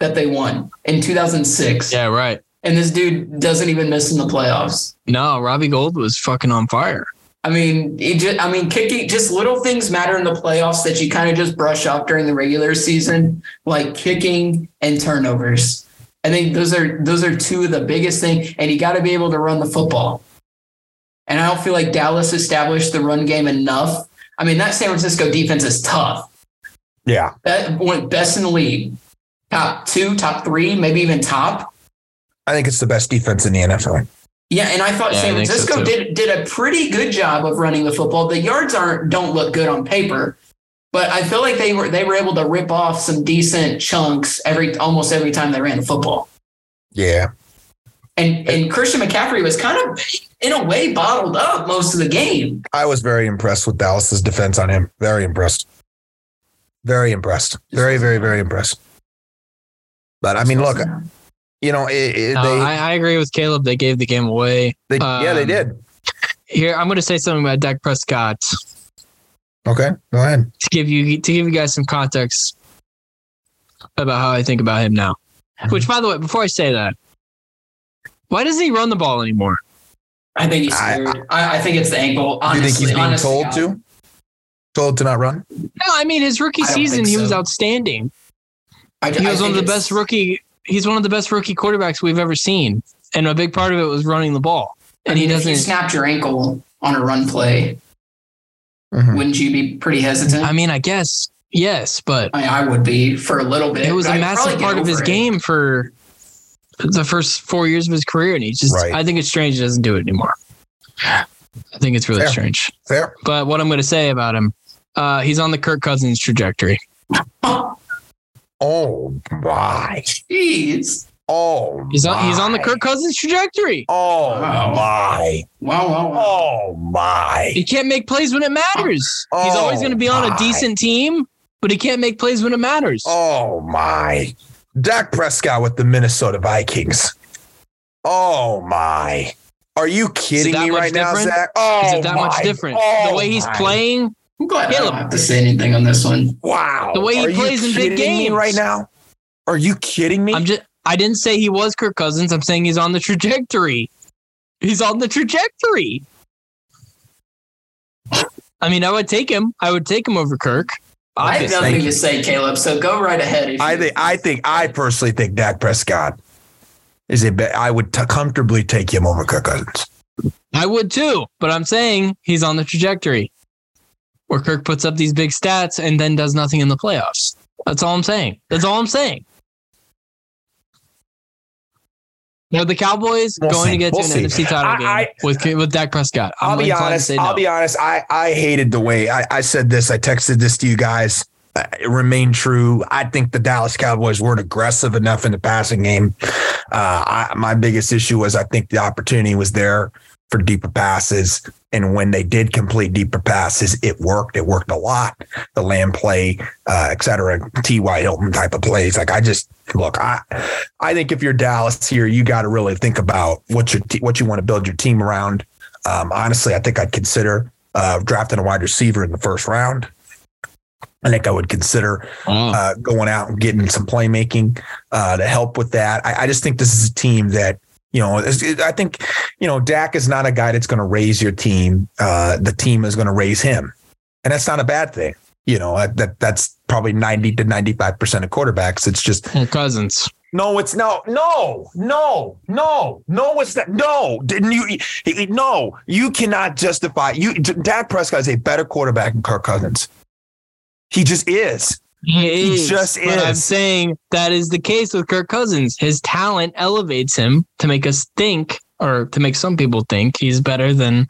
that they won in 2006. yeah, right. And this dude doesn't even miss in the playoffs. No, Robbie Gould was fucking on fire. I mean, it just, I mean, kicking just little things matter in the playoffs that you kind of just brush off during the regular season, like kicking and turnovers. I think those are those are two of the biggest things, and you got to be able to run the football. And I don't feel like Dallas established the run game enough. I mean, that San Francisco defense is tough. Yeah. That went best in the league, top two, top three, maybe even top. I think it's the best defense in the NFL. Yeah, and I thought Yeah, San think so Francisco did did a pretty good job of running the football. The yards aren't don't look good on paper, but I feel like they were they were able to rip off some decent chunks every almost every time they ran the football. Yeah. And and Christian McCaffrey was kind of in a way bottled up most of the game. I was very impressed with Dallas's defense on him. Very impressed. Very impressed. Very, very, very impressed. But I mean, look, you know, it, it, No, they, I, I agree with Caleb. They gave the game away. they yeah, they um, did. Here, I'm going to say something about Dak Prescott Okay, go ahead. to give you to give you guys some context about how I think about him now. Which, by the way, before I say that, why doesn't he run the ball anymore? I think he's I- scared. I, I, think it's the ankle. Do you think he's being honest told God. to? Told to not run? No, I mean his rookie season, think he was outstanding. I, He I was one of the best rookie. He's one of the best rookie quarterbacks we've ever seen, and a big part of it was running the ball. And I mean, he if you doesn't. snapped your ankle on a run play, Mhm. wouldn't you be pretty hesitant? I mean, I guess yes, but I, mean, I would be for a little bit. it was but a I'd massive part of his it. game for the first four years of his career, and he just. Right. I think it's strange he doesn't do it anymore. I think it's really Fair. strange. Fair. But what I'm going to say about him, uh, he's on the Kirk Cousins trajectory. Oh my. Jeez. Oh He's on. He's on the. Kirk Cousins trajectory. Oh Wow. my. Wow, wow, wow. Oh my. He can't make plays when it matters. he's always Oh, going to be on my. a decent team, but he can't make plays when it matters. Oh my. Dak Prescott with the Minnesota Vikings. Oh my. Are you kidding me much right now, different? Zach? Oh, Is it oh that much different? Oh, the way he's my. playing, I'm glad I don't have to say anything on this one. Wow. The way he Are you plays in big kidding me games. right now? Are you kidding me? I'm just. I didn't say he was Kirk Cousins. I'm saying he's on the trajectory. He's on the trajectory. I mean, I would take him. I would take him over Kirk. I have nothing to say, Caleb. So go right ahead. if I think I think I personally think Dak Prescott is a bet. I would t- comfortably take him over Kirk Cousins. I would too, but I'm saying he's on the trajectory where Kirk puts up these big stats and then does nothing in the playoffs. That's all I'm saying. That's all I'm saying. Now the Cowboys We'll going see. to get We'll to see. an NFC title I- game I- with with Dak Prescott. I'm I'll be honest. say I'll be honest. I, I hated the way I, I said this. I texted this to you guys. Uh, it remained true. I think the Dallas Cowboys weren't aggressive enough in the passing game. Uh, I, my biggest issue was I think the opportunity was there for deeper passes. And when they did complete deeper passes, it worked. It worked a lot. The land play, uh, et cetera, T.Y. Hilton type of plays. Like I just look, I I think if you're Dallas here, you got to really think about what your what you want to build your team around. Um, honestly, I think I'd consider uh, drafting a wide receiver in the first round. I think I would consider uh, going out and getting some playmaking uh, to help with that. I, I just think this is a team that you know. I think you know Dak is not a guy that's going to raise your team. Uh, the team is going to raise him, and that's not a bad thing. You know that, that that's probably ninety to ninety five percent of quarterbacks. It's just Well, Cousins. no, it's no, no, no, no, no. It's not. No, didn't you? No, you cannot justify. You Dak Prescott is a better quarterback than Kirk Cousins. He just is. He, He just but I'm saying that is the case with Kirk Cousins. His talent elevates him to make us think, or to make some people think, he's better than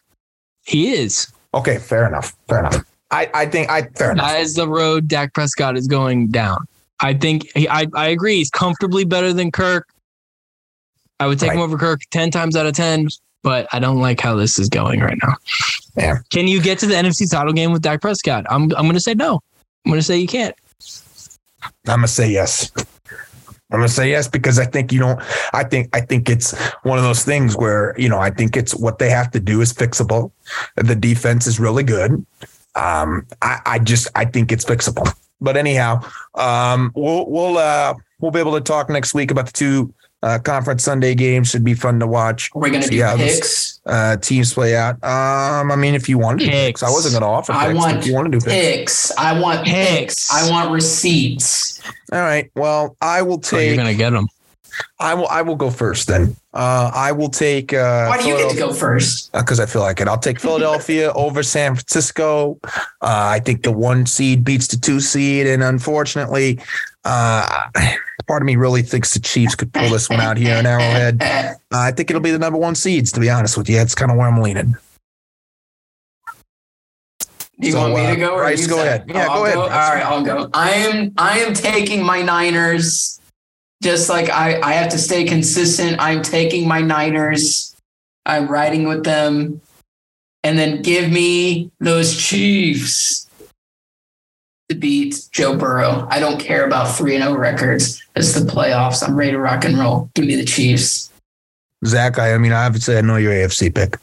he is. Okay, fair enough. Fair enough. I, I think I fair enough. That is the road Dak Prescott is going down. I think he, I, I agree. He's comfortably better than Kirk. I would take him over Kirk 10 times out of 10, but I don't like how this is going right now. Yeah. Can you get to the NFC title game with Dak Prescott? I'm, I'm going to say no. I'm going to say you can't. I'm gonna say yes. I'm gonna say yes because I think you don't. I think I think it's one of those things where you know I think it's what they have to do is fixable. The defense is really good. Um, I, I just I think it's fixable. But anyhow, um, we'll we'll uh, we'll be able to talk next week about the two uh, conference Sunday games. Should be fun to watch. We're going to See do how this- picks. Uh, teams play out. Um, I mean, if you want to do picks, Picks. I wasn't going to offer picks. I want if you want to do picks. Picks. I want Picks. picks. I want receipts. All right. Well, I will So you're going to get them. I will. I will go first then. Uh, I will take. Uh, Why do you get to go first? Because I feel like it. I'll take Philadelphia <laughs> over San Francisco. Uh, I think the one seed beats the two seed, and unfortunately, uh, part of me really thinks the Chiefs could pull this one out here in Arrowhead. Uh, I think it'll be the number one seeds, to be honest with you. That's kind of where I'm leaning. Do you So, want me uh, to go or Bryce, you go ahead. Yeah, I'll go ahead. All right, I'll go. I am I am taking my Niners. Just like I, I have to stay consistent. I'm taking my Niners. I'm riding with them. And then give me those Chiefs to beat Joe Burrow. I don't care about 3 and 0 records. It's the playoffs. I'm ready to rock and roll. Give me the Chiefs. Zach, I, I mean, obviously, I know your AFC pick.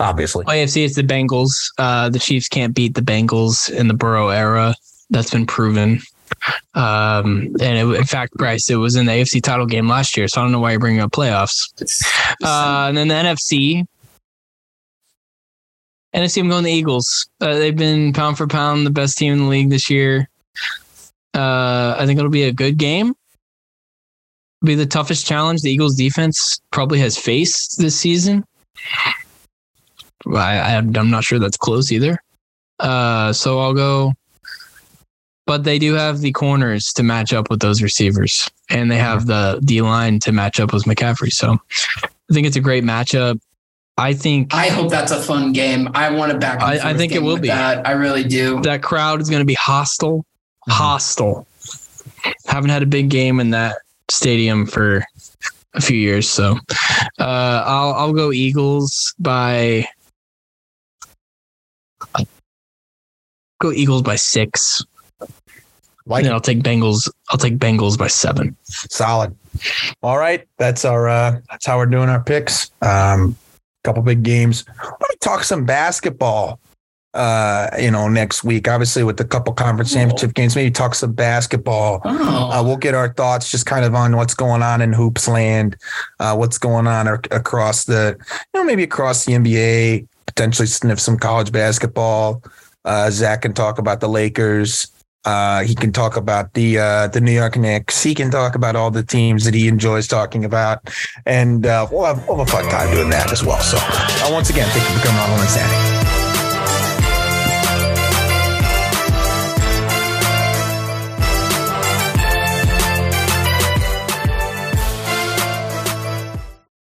Obviously. AFC it's the Bengals. Uh, the Chiefs can't beat the Bengals in the Burrow era. That's been proven. Um, and it, in fact, Bryce, it was in the AFC title game last year, so I don't know why you're bringing up playoffs. Uh, and then the NFC. NFC, I'm going the Eagles. Uh, they've been pound for pound the best team in the league this year. Uh, I think it'll be a good game. Be the toughest challenge the Eagles defense probably has faced this season. I, I I'm not sure that's close either. Uh, so I'll go. But they do have the corners to match up with those receivers, and they have the D line to match up with McCaffrey. So I think it's a great matchup. I think I hope that's a fun game. I want to back. I- I think it will be. That. I really do. that crowd is going to be hostile. Hostile. Haven't had a big game in that stadium for a few years, so uh, I'll I'll go Eagles by. Go Eagles by six. Like And then I'll take Bengals. I'll take Bengals by seven. Solid. All right, that's our uh that's how we're doing our picks. Um couple big games. Let me talk some basketball. Uh, you know, next week, obviously with a couple conference championship games, maybe talk some basketball. Oh, Uh, we'll get our thoughts just kind of on what's going on in hoops land, uh, what's going on ac- across the, you know, maybe across the NBA, potentially sniff some college basketball. Uh, Zach can talk about the Lakers. Uh, he can talk about the uh, the New York Knicks. He can talk about all the teams that he enjoys talking about, and uh, we'll have we'll have a fun time doing that as well. So, uh, once again, thank you for coming on Saturday.